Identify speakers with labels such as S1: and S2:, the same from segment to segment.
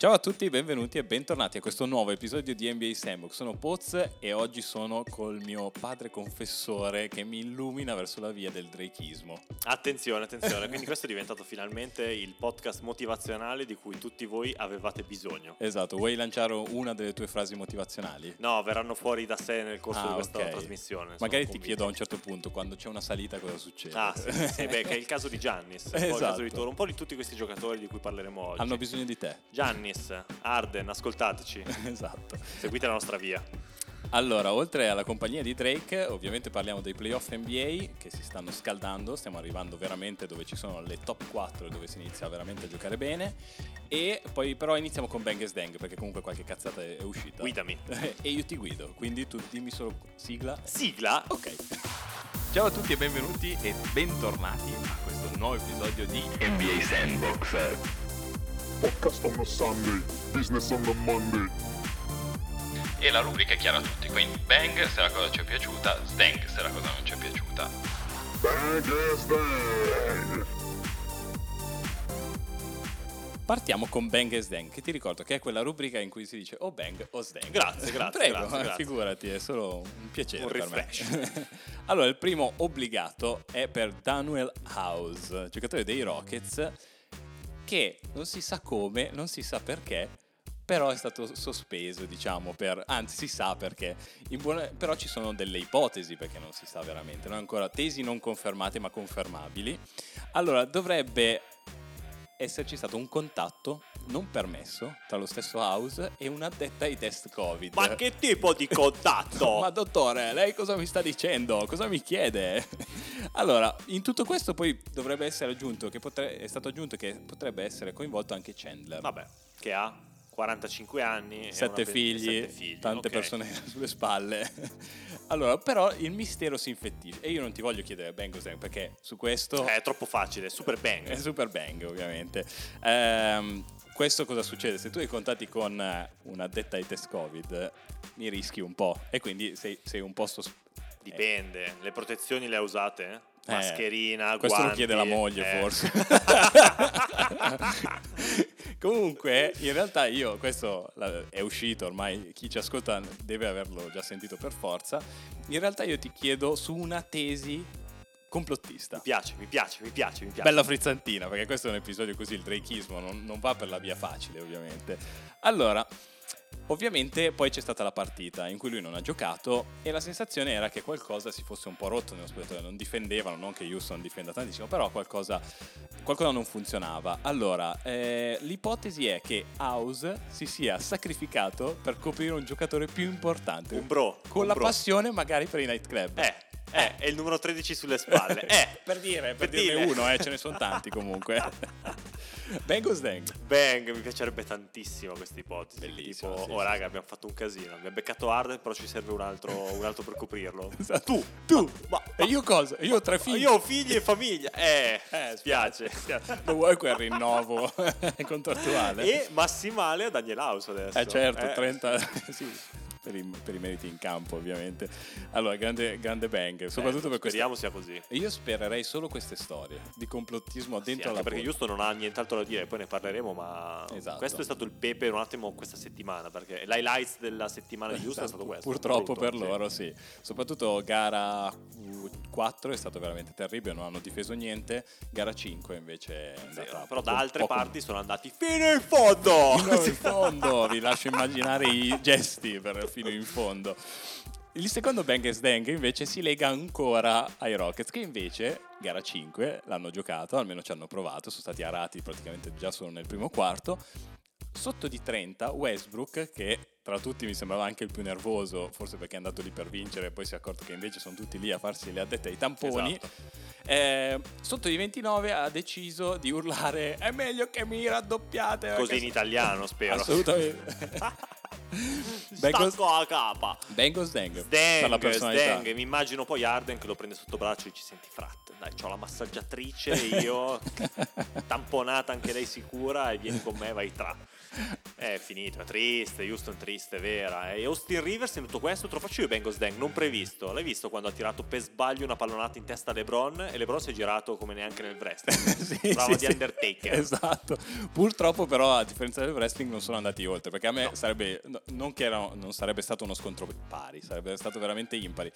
S1: Ciao a tutti, benvenuti e bentornati a questo nuovo episodio di NBA Sandbox. Sono Poz e oggi sono col mio padre confessore che mi illumina verso la via del drakeismo.
S2: Attenzione, attenzione, quindi questo è diventato finalmente il podcast motivazionale di cui tutti voi avevate bisogno.
S1: Esatto, vuoi lanciare una delle tue frasi motivazionali?
S2: No, verranno fuori da sé nel corso ah, di questa okay. trasmissione.
S1: Magari ti chiedo a un certo punto, quando c'è una salita cosa succede?
S2: Ah, sì, sì beh, che è il caso di Giannis, esatto. un, po caso di esatto. un po' di tutti questi giocatori di cui parleremo oggi.
S1: Hanno bisogno di te.
S2: Giannis Dennis, Arden, ascoltateci.
S1: esatto.
S2: Seguite la nostra via.
S1: Allora, oltre alla compagnia di Drake, ovviamente parliamo dei playoff NBA che si stanno scaldando, stiamo arrivando veramente dove ci sono le top 4 dove si inizia veramente a giocare bene e poi però iniziamo con Bang Dang perché comunque qualche cazzata è uscita.
S2: Guidami.
S1: e io ti guido, quindi tu dimmi solo sigla.
S2: Sigla?
S1: Ok. Ciao a tutti e benvenuti e bentornati a questo nuovo episodio di NBA Sandbox. Podcast on a Sunday, business on a Monday. E la rubrica è chiara a tutti, quindi bang se la cosa ci è piaciuta, stank se la cosa non ci è piaciuta. Bang e stank! Partiamo con Bang e Sdang, che ti ricordo che è quella rubrica in cui si dice o Bang o Sdang.
S2: Grazie, grazie.
S1: Prego,
S2: grazie, grazie.
S1: figurati, è solo un piacere.
S2: Un refresh.
S1: allora, il primo obbligato è per Daniel House, giocatore dei Rockets che non si sa come, non si sa perché, però è stato sospeso, diciamo, per, anzi si sa perché, buona, però ci sono delle ipotesi perché non si sa veramente, non ancora tesi non confermate ma confermabili. Allora, dovrebbe esserci stato un contatto non permesso tra lo stesso house e un'addetta ai test Covid.
S2: Ma che tipo di contatto?
S1: Ma dottore, lei cosa mi sta dicendo? Cosa mi chiede? allora, in tutto questo poi dovrebbe essere aggiunto che potre- è stato aggiunto che potrebbe essere coinvolto anche Chandler.
S2: Vabbè, che ha 45 anni,
S1: sette figli, sette figli, tante okay. persone sulle spalle. allora, però il mistero si infettisce e io non ti voglio chiedere Bang Bang perché su questo
S2: è troppo facile, super bang.
S1: È super bang, ovviamente. Ehm questo cosa succede? Se tu hai contatti con eh, un'addetta ai test Covid, mi rischi un po' e quindi sei, sei un po' sospeso.
S2: Dipende, le protezioni le ha usate? Eh, Mascherina,
S1: eh, questo
S2: guanti,
S1: lo chiede la moglie
S2: eh.
S1: forse. Comunque, in realtà io, questo è uscito ormai, chi ci ascolta deve averlo già sentito per forza. In realtà io ti chiedo su una tesi complottista.
S2: Mi piace, mi piace, mi piace, mi piace.
S1: Bella frizzantina, perché questo è un episodio così, il drakeismo non, non va per la via facile, ovviamente. Allora, Ovviamente poi c'è stata la partita in cui lui non ha giocato e la sensazione era che qualcosa si fosse un po' rotto nello spogliatoio, non difendevano, non che Houston difenda tantissimo, però qualcosa, qualcosa non funzionava. Allora, eh, l'ipotesi è che House si sia sacrificato per coprire un giocatore più importante.
S2: Un bro.
S1: Con
S2: un
S1: la
S2: bro.
S1: passione magari per i nightclub.
S2: Eh, eh, è il numero 13 sulle spalle. Eh,
S1: per dire, per, per dirne dire. uno, eh, ce ne sono tanti comunque. Bang o Sdang?
S2: Bang, mi piacerebbe tantissimo questa ipotesi.
S1: Bellissimo.
S2: Tipo,
S1: sì,
S2: oh
S1: sì.
S2: raga, abbiamo fatto un casino. Abbiamo beccato Hard, però ci serve un altro, un altro per coprirlo.
S1: Esatto.
S2: Tu,
S1: tu. Ma, ma, e io cosa? Io ho tre figli.
S2: Io ho figli e famiglia. Eh, eh spiace.
S1: Lo vuoi quel rinnovo contrattuale?
S2: E massimale a Daniel House adesso.
S1: Eh certo, eh. 30... sì per i, per i, meriti in campo ovviamente. Allora, grande, grande bang, soprattutto
S2: eh,
S1: per
S2: Speriamo
S1: queste...
S2: sia così.
S1: Io spererei solo queste storie di complottismo dentro
S2: sì,
S1: la
S2: perché Giusto non ha nient'altro da dire, poi ne parleremo, ma
S1: esatto.
S2: questo è stato il pepe un attimo questa settimana, perché l'highlights della settimana di Giusto esatto. è stato questo.
S1: Purtroppo brutto, per sì. loro sì, soprattutto gara 4 è stato veramente terribile, non hanno difeso niente, gara 5 invece è andata...
S2: Sì, però da altre parti sono andati fino in fondo!
S1: Fino in fondo, vi lascio immaginare i gesti per fino in fondo. Il secondo Bang Dang invece si lega ancora ai Rockets, che invece, gara 5, l'hanno giocato, almeno ci hanno provato, sono stati arati praticamente già solo nel primo quarto. Sotto di 30, Westbrook, che tra tutti mi sembrava anche il più nervoso, forse perché è andato lì per vincere e poi si è accorto che invece sono tutti lì a farsi le addette ai tamponi.
S2: Esatto.
S1: Eh, sotto di 29 ha deciso di urlare è meglio che mi raddoppiate.
S2: Così in italiano, spero.
S1: Assolutamente. Bengals,
S2: Stacco la capa.
S1: Bengals per la personalità.
S2: Dang, mi immagino poi Arden che lo prende sotto braccio e ci senti frat. Dai, ho la massaggiatrice io, tamponata anche lei sicura e vieni con me, vai tra. È finito, è triste, Houston triste, è vera. E Austin Rivers in tutto questo te lo faccio io Bengals Dang, non previsto. L'hai visto quando ha tirato per sbaglio una pallonata in testa a LeBron e LeBron si è girato come neanche nel wrestling.
S1: Sì,
S2: Bravo
S1: sì,
S2: di
S1: sì.
S2: Undertaker.
S1: Esatto. Purtroppo, però, a differenza del wrestling, non sono andati oltre. Perché a me
S2: No.
S1: sarebbe. no, non che era- non sarebbe stato uno scontro pari, sarebbe stato veramente impari.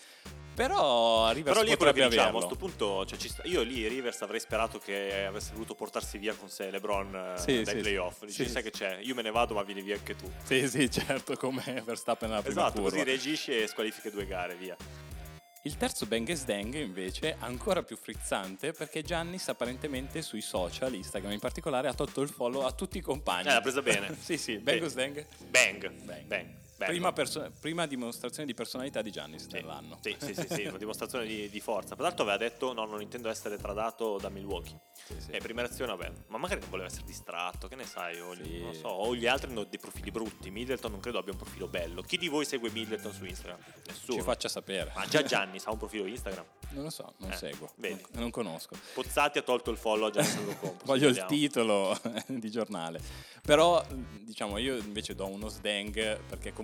S1: Però Rivers
S2: Però lì è quello che diciamo, a questo punto cioè, ci sta- io lì Rivers avrei sperato che avesse voluto portarsi via con sé LeBron eh,
S1: Sì,
S2: dai
S1: sì,
S2: playoff. Dici,
S1: sì.
S2: sai che c'è, io me ne vado ma vieni via anche tu.
S1: Sì, sì, certo, come Verstappen nella prima
S2: Esatto,
S1: curva.
S2: così reagisci e squalifiche due gare, via.
S1: Il terzo Bengals Dang invece ancora più frizzante perché Giannis apparentemente sui social, Instagram in particolare, ha tolto il follow a tutti i compagni.
S2: Eh, l'ha presa bene.
S1: sì, sì. Dang.
S2: Bang,
S1: Bang.
S2: bang, bang.
S1: Prima, perso- prima dimostrazione di personalità di Giannis
S2: Sì,
S1: dell'anno.
S2: Sì, sì, sì, sì, una dimostrazione di, di forza. Peraltro aveva detto no, non intendo essere tradato da Milwaukee.
S1: Sì, sì.
S2: E prima reazione, vabbè, ma magari non voleva essere distratto, che ne sai, o, gli- non lo so, o gli altri hanno dei profili brutti. Middleton non credo abbia un profilo bello. Chi di voi segue Middleton su Instagram? Nessuno.
S1: Ci faccia sapere.
S2: Ma già Gianni ha un profilo Instagram.
S1: Non lo so, non
S2: Eh,
S1: seguo, non, non conosco.
S2: Pozzati ha tolto il follow a Gianni Antetokounmpo.
S1: Voglio il titolo di giornale. Però, diciamo, io invece do uno sdang perché comunque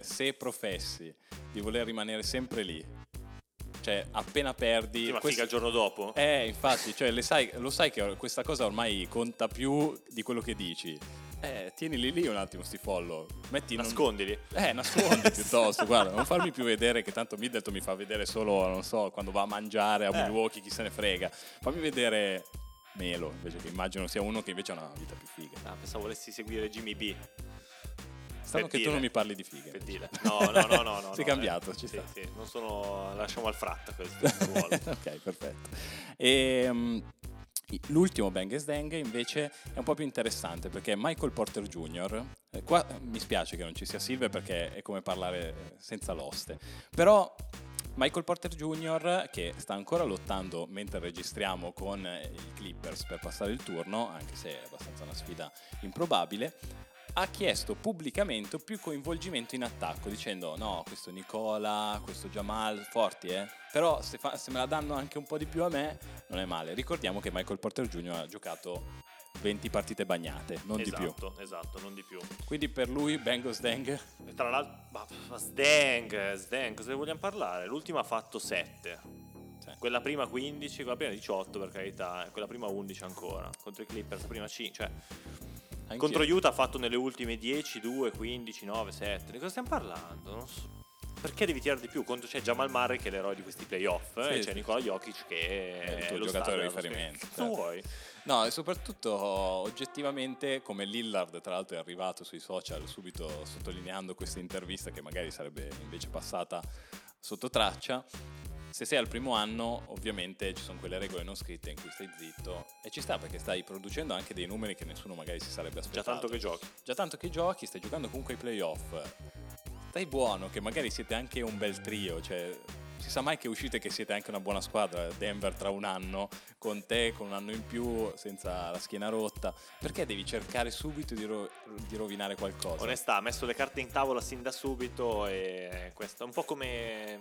S1: se professi di voler rimanere sempre lì, cioè appena perdi...
S2: Sì, ma
S1: quest-
S2: figa il giorno dopo?
S1: Eh, infatti, cioè, sai- lo sai che questa cosa ormai conta più di quello che dici. Eh, tienili lì un attimo sti follow. Metti in un-
S2: Nascondili.
S1: Eh, nascondi piuttosto, guarda, non farmi più vedere che tanto Middleton mi fa vedere solo, non so, quando va a mangiare a
S2: Eh.
S1: Milwaukee, chi se ne frega. Fammi vedere Melo, invece che immagino sia uno che invece ha una vita più figa.
S2: Ah, pensavo volessi seguire Jimmy B.
S1: Strano che tu
S2: dire.
S1: non mi parli di fighe.
S2: Per dire. No, no, no, no. no
S1: Sei
S2: no,
S1: cambiato,
S2: eh.
S1: ci
S2: sì,
S1: sta.
S2: sì, non sono... Lasciamo al frat questo ruolo.
S1: ok, perfetto. E, l'ultimo Bang Dang invece è un po' più interessante perché Michael Porter Jr. eh, qua eh, mi spiace che non ci sia Silver perché è come parlare eh, senza l'oste. Però Michael Porter Jr. che sta ancora lottando mentre registriamo con i Clippers per passare il turno, anche se è abbastanza una sfida improbabile, ha chiesto pubblicamente più coinvolgimento in attacco, dicendo no, questo Nicola, questo Jamal, forti eh, però se, fa- se me la danno anche un po' di più a me non è male. Ricordiamo che Michael Porter Jr. ha giocato 20 partite bagnate, non di più.
S2: esatto, esatto, non di più.
S1: Quindi per lui Bengals Dang
S2: E tra l'altro, Sdang, Sdang, cosa vogliamo parlare? L'ultima ha fatto 7.
S1: Sì.
S2: Quella prima 15, quella prima 18 per carità, e quella prima 11 ancora. Contro i Clippers, prima 5. Cioè,
S1: anche-
S2: contro Utah ha fatto nelle ultime 10, 2, 15, 9, 7. Di cosa stiamo parlando? So. Perché devi tirare di più? Contro c'è Jamal Murray che è l'eroe di questi playoff
S1: Sì,
S2: e
S1: sì,
S2: c'è Nicola Jokic che
S1: È il tuo giocatore di riferimento, certo.
S2: vuoi?
S1: No, e soprattutto oggettivamente come Lillard tra l'altro è arrivato sui social subito sottolineando questa intervista che magari sarebbe invece passata sotto traccia. Se sei al primo anno, ovviamente ci sono quelle regole non scritte in cui stai zitto e ci sta perché stai producendo anche dei numeri che nessuno magari si sarebbe
S2: Già
S1: aspettato.
S2: tanto che giochi.
S1: Già tanto che giochi, stai giocando comunque ai playoff. Stai buono, che magari siete anche un bel trio, cioè si sa mai che uscite che siete anche una buona squadra. Denver tra un anno, con te, con un anno in più, senza la schiena rotta. Perché devi cercare subito di, ro- di rovinare qualcosa?
S2: Onestà, ha messo le carte in tavola sin da subito e questo è un po' come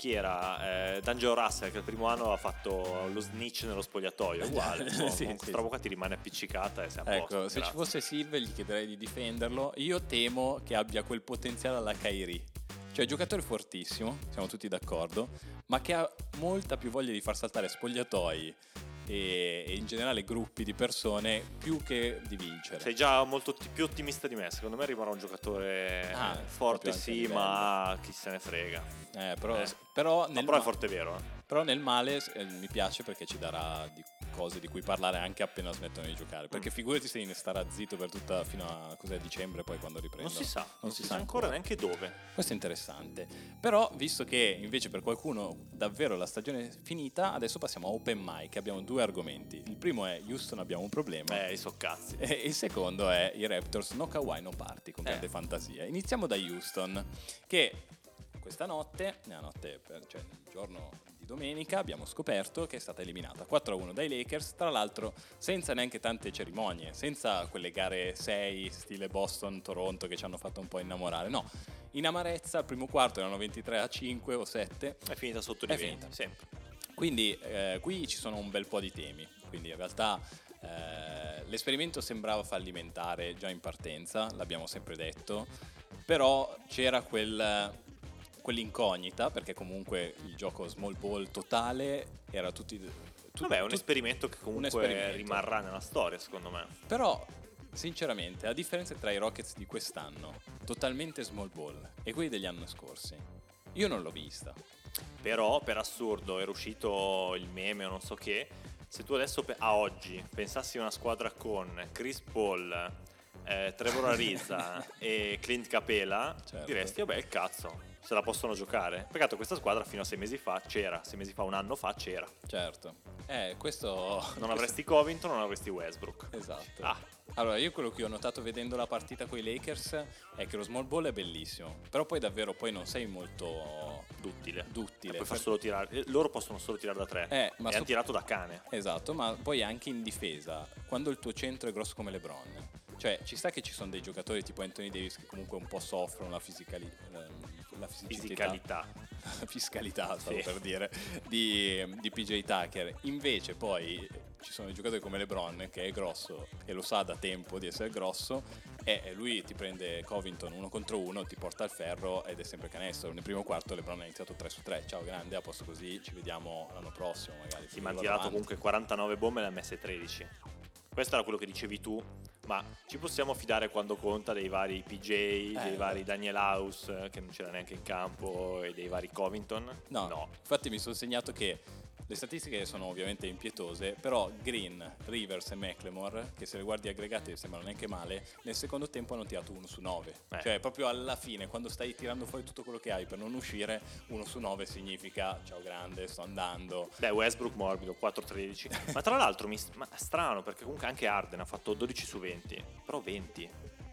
S2: chi era? Eh, D'Angelo Russell che il primo anno ha fatto lo snitch nello spogliatoio, uguale.
S1: Sì,
S2: no?
S1: sì,
S2: con
S1: sì.
S2: roba qua ti rimane appiccicata e sei a posto.
S1: Ecco, se ci fosse Silver gli chiederei di difenderlo. Io temo che abbia quel potenziale alla Kairi. Cioè, giocatore fortissimo, siamo tutti d'accordo, ma che ha molta più voglia di far saltare spogliatoi e, e in generale gruppi di persone più che di vincere.
S2: Sei già molto ti- più ottimista di me. Secondo me arriverà un giocatore
S1: Ah,
S2: eh, forte,
S1: proprio anche a
S2: sì, ma chi se ne frega.
S1: Eh, però,
S2: Eh.
S1: però nel
S2: però è
S1: ma-
S2: forte vero. eh.
S1: però nel male eh, mi piace perché ci darà di cose di cui parlare anche appena smettono di giocare. Perché
S2: Mm.
S1: figurati se ne starà zitto per tutta fino a cos'è, dicembre, poi quando riprende.
S2: Non si sa, non, si, sa ancora neanche dove.
S1: Questo è interessante. Però, visto che invece per qualcuno davvero la stagione è finita, adesso passiamo a Open Mic. Abbiamo due argomenti. Il primo è Houston abbiamo un problema.
S2: Eh, i soccazzi.
S1: E il secondo è i Raptors no Kawhi no party con
S2: Eh.
S1: grande fantasia. Iniziamo da Houston che questa notte, nella notte per- cioè il giorno domenica abbiamo scoperto che è stata eliminata 4-1 dai Lakers, tra l'altro senza neanche tante cerimonie, senza quelle gare 6 stile Boston-Toronto che ci hanno fatto un po' innamorare, no. In amarezza al primo quarto erano 23 a 5 o 7.
S2: È finita sotto di
S1: È
S2: 20,
S1: finita.
S2: sempre.
S1: Quindi eh, qui ci sono un bel po' di temi, quindi in realtà eh, l'esperimento sembrava fallimentare già in partenza, l'abbiamo sempre detto, però c'era quel, quell'incognita, perché comunque il gioco small ball totale era tutti... tu-
S2: Vabbè, è un esperimento che comunque
S1: esperimento.
S2: rimarrà nella storia, secondo me.
S1: Però, sinceramente, a differenza tra i Rockets di quest'anno, totalmente small ball, e quelli degli anni scorsi, io non l'ho vista.
S2: Però, per assurdo, era uscito il meme o non so che. Se tu adesso a oggi pensassi a una squadra con Chris Paul, eh, Trevor Arizza e Clint Capela,
S1: Certo.
S2: diresti, vabbè, il cazzo, se la possono giocare. Peccato questa squadra fino a sei mesi fa c'era, sei mesi fa, un anno fa c'era.
S1: Certo. Eh, questo...
S2: Non avresti Covington, non avresti Westbrook.
S1: Esatto.
S2: Ah,
S1: Allora, io quello che ho notato vedendo la partita con i Lakers è che lo small ball è bellissimo, però poi davvero poi non sei molto
S2: duttile.
S1: duttile.
S2: Puoi far solo tirare, eh, loro possono solo tirare da tre.
S1: Eh, ma
S2: e
S1: so-
S2: hanno tirato da cane.
S1: Esatto, ma poi anche in difesa, quando il tuo centro è grosso come LeBron, cioè ci sta che ci sono dei giocatori tipo Anthony Davis che comunque un po' soffrono la, fisicali- ehm, la
S2: Fisicalità.
S1: fiscalità, stavo
S2: Sì.
S1: per dire, di, di PJ Tucker. Invece poi ci sono i giocatori come LeBron che è grosso e lo sa da tempo di essere grosso e lui ti prende Covington uno contro uno, ti porta al ferro ed è sempre canestro. Nel primo quarto LeBron ha iniziato 3 su 3, ciao grande, a posto così, ci vediamo l'anno prossimo magari.
S2: Sì, ma
S1: Vado
S2: tirato comunque 49 bombe e ne ha messe 13. Questo era quello che dicevi tu, ma ci possiamo fidare quando conta dei vari PJ, dei
S1: vabbè.
S2: vari Daniel House, eh, che non c'era neanche in campo, e dei vari Covington?
S1: No, infatti mi sono segnato che le statistiche sono ovviamente impietose, però Green, Rivers e McLemore, che se le guardi aggregate sembrano neanche male, nel secondo tempo hanno tirato 1 su 9.
S2: Eh.
S1: Cioè proprio alla fine, quando stai tirando fuori tutto quello che hai per non uscire, 1 su 9 significa ciao grande, sto andando.
S2: Beh, Westbrook morbido, 4-13. ma tra l'altro mi, ma strano perché comunque anche Arden ha fatto 12 su 20, però 20.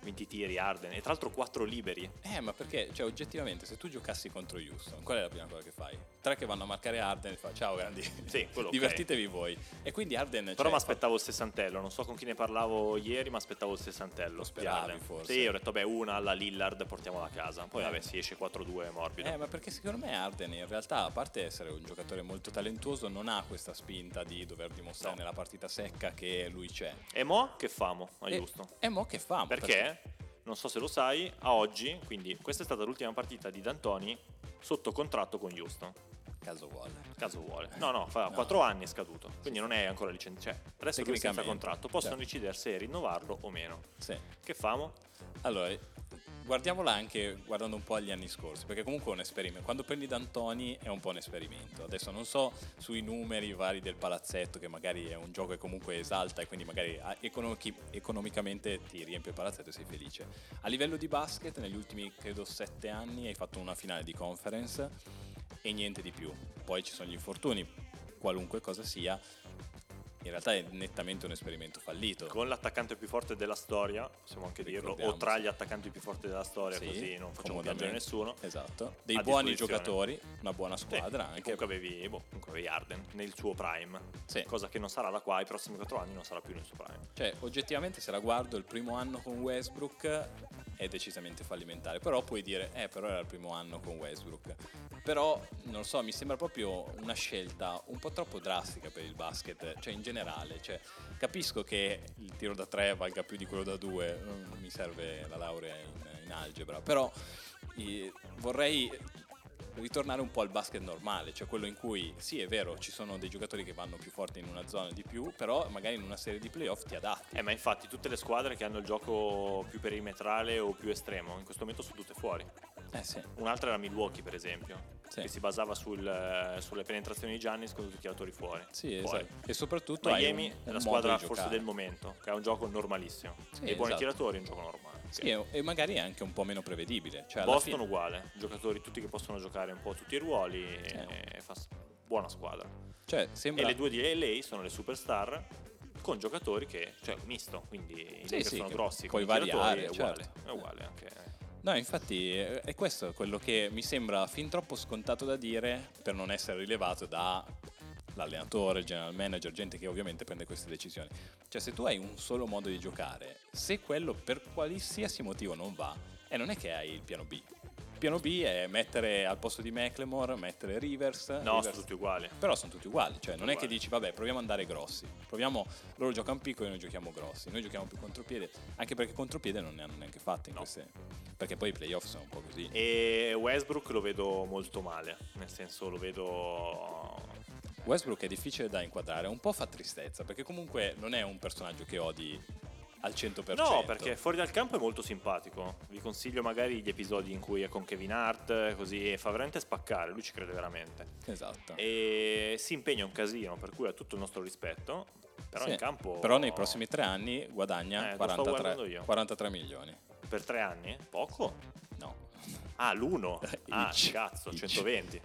S2: 20 tiri Arden e tra l'altro 4 liberi.
S1: Eh, ma perché, cioè, oggettivamente, se tu giocassi contro Houston, qual è la prima cosa che fai? Tre che vanno a marcare Arden e fa ciao grandi,
S2: Sì, quello
S1: divertitevi voi. E quindi Arden...
S2: Però
S1: cioè,
S2: mi aspettavo il sessantello, non so con chi ne parlavo ieri, ma aspettavo il sessantello.
S1: Lo speravi, forse.
S2: Sì, ho detto, beh, una alla Lillard portiamola a casa. Poi,
S1: Eh.
S2: vabbè, si esce 4-2 morbido.
S1: Eh, ma perché secondo me Arden in realtà, a parte essere un giocatore molto talentuoso, non ha questa spinta di dover dimostrare
S2: No.
S1: nella partita secca che lui c'è.
S2: E mo che famo a
S1: E-
S2: Houston?
S1: E mo che fa?
S2: Perché, non so se lo sai, a oggi, quindi questa è stata l'ultima partita di D'Antoni sotto contratto con Houston.
S1: Caso vuole.
S2: Caso vuole. No, no, fa
S1: No.
S2: 4 anni è scaduto, quindi non è ancora licenziato. Cioè, adesso lui è senza contratto, possono
S1: certo.
S2: decidere se rinnovarlo o meno.
S1: Sì.
S2: Che famo?
S1: Allora, guardiamola anche guardando un po' agli anni scorsi, perché comunque è un esperimento. Quando prendi D'Antoni è un po' un esperimento. Adesso non so sui numeri vari del palazzetto, che magari è un gioco che comunque esalta e quindi magari ah, economici- economicamente ti riempie il palazzetto e sei felice. A livello di basket, negli ultimi credo sette anni hai fatto una finale di conference e niente di più. Poi ci sono gli infortuni, qualunque cosa sia. In realtà è nettamente un esperimento fallito.
S2: Con l'attaccante più forte della storia, possiamo anche dirlo, o tra
S1: sì.
S2: gli attaccanti più forti della storia,
S1: Sì,
S2: così non facciamo piangere nessuno.
S1: Esatto, dei buoni giocatori, una buona
S2: Sì,
S1: squadra
S2: e
S1: anche.
S2: Comunque avevi, boh, comunque avevi Arden nel suo prime,
S1: Sì.
S2: cosa che non sarà da qua ai prossimi 4 anni, non sarà più nel suo prime.
S1: Cioè, oggettivamente se la guardo il primo anno con Westbrook è decisamente fallimentare, però puoi dire, eh, però era il primo anno con Westbrook. Però, non so, mi sembra proprio una scelta un po' troppo drastica per il basket, cioè in generale, cioè, capisco che il tiro da tre valga più di quello da due, non mi serve la laurea in, in algebra, però eh, vorrei ritornare un po' al basket normale, cioè quello in cui sì è vero ci sono dei giocatori che vanno più forti in una zona di più, però magari in una serie di playoff ti adatti.
S2: Eh, ma infatti tutte le squadre che hanno il gioco più perimetrale o più estremo, in questo momento sono tutte fuori.
S1: Eh sì,
S2: Un'altra era Milwaukee, per esempio,
S1: Sì.
S2: che si basava sul, sulle penetrazioni di Giannis con tutti i tiratori fuori.
S1: sì
S2: Fuori.
S1: esatto. E soprattutto
S2: Miami
S1: un-
S2: è la squadra forse del momento, che ha un gioco normalissimo.
S1: Sì,
S2: Dei buoni
S1: esatto.
S2: tiratori, un gioco normale.
S1: Sì, e e magari è anche un po' meno prevedibile. Cioè,
S2: Boston
S1: fine-
S2: uguale, giocatori tutti che possono giocare un po' tutti i ruoli e fa buona squadra.
S1: cioè, sembra...
S2: E le due di LA sono le superstar con giocatori che, cioè misto, quindi i
S1: Sì,
S2: Lakers
S1: sì,
S2: sono grossi, i tiratori
S1: variare,
S2: è uguale,
S1: certo.
S2: è uguale anche.
S1: No, infatti è questo quello che mi sembra fin troppo scontato da dire per non essere rilevato dall'allenatore, il general manager, gente che ovviamente prende queste decisioni. Cioè se tu hai un solo modo di giocare, se quello per qualsiasi motivo non va, e non è che hai il piano B. Piano B è mettere al posto di McLemore, mettere Rivers.
S2: No,
S1: Rivers-
S2: sono tutti uguali.
S1: Però sono tutti uguali, cioè non è che
S2: uguali.
S1: dici vabbè proviamo ad andare grossi, proviamo, loro giocano piccoli e noi giochiamo grossi, noi giochiamo più contropiede, anche perché contropiede non ne hanno neanche fatte in
S2: No.
S1: queste, perché poi i playoff sono un po' così.
S2: E Westbrook lo vedo molto male, nel senso lo vedo...
S1: Westbrook è difficile da inquadrare, un po' fa tristezza, perché comunque non è un personaggio che odi al 100%.
S2: No, perché fuori dal campo è molto simpatico. Vi consiglio magari gli episodi in cui è con Kevin Hart, così e fa veramente spaccare, lui ci crede veramente.
S1: Esatto.
S2: E si impegna un casino, per cui ha tutto il nostro rispetto. Però
S1: Sì,
S2: in campo...
S1: però nei prossimi tre anni guadagna
S2: Eh, lo sto guardando
S1: 43,
S2: io.
S1: 43 milioni.
S2: Per tre anni? Poco?
S1: No.
S2: Ah, l'uno? Ah,
S1: Each.
S2: cazzo,
S1: Each.
S2: 120.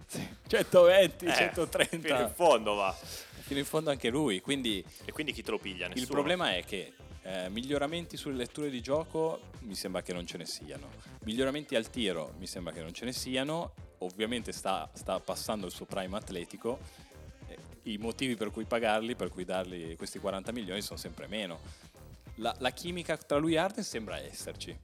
S1: 120,
S2: Eh,
S1: 130.
S2: Fino in fondo va.
S1: Fino in fondo anche lui, quindi
S2: E quindi chi te lo piglia? Nessuno.
S1: Il problema è che eh, miglioramenti sulle letture di gioco mi sembra che non ce ne siano. Miglioramenti al tiro mi sembra che non ce ne siano. Ovviamente sta, sta passando il suo prime atletico. Eh, I motivi per cui pagarli, per cui dargli questi 40 milioni sono sempre meno. La, la chimica tra lui e Arden sembra esserci.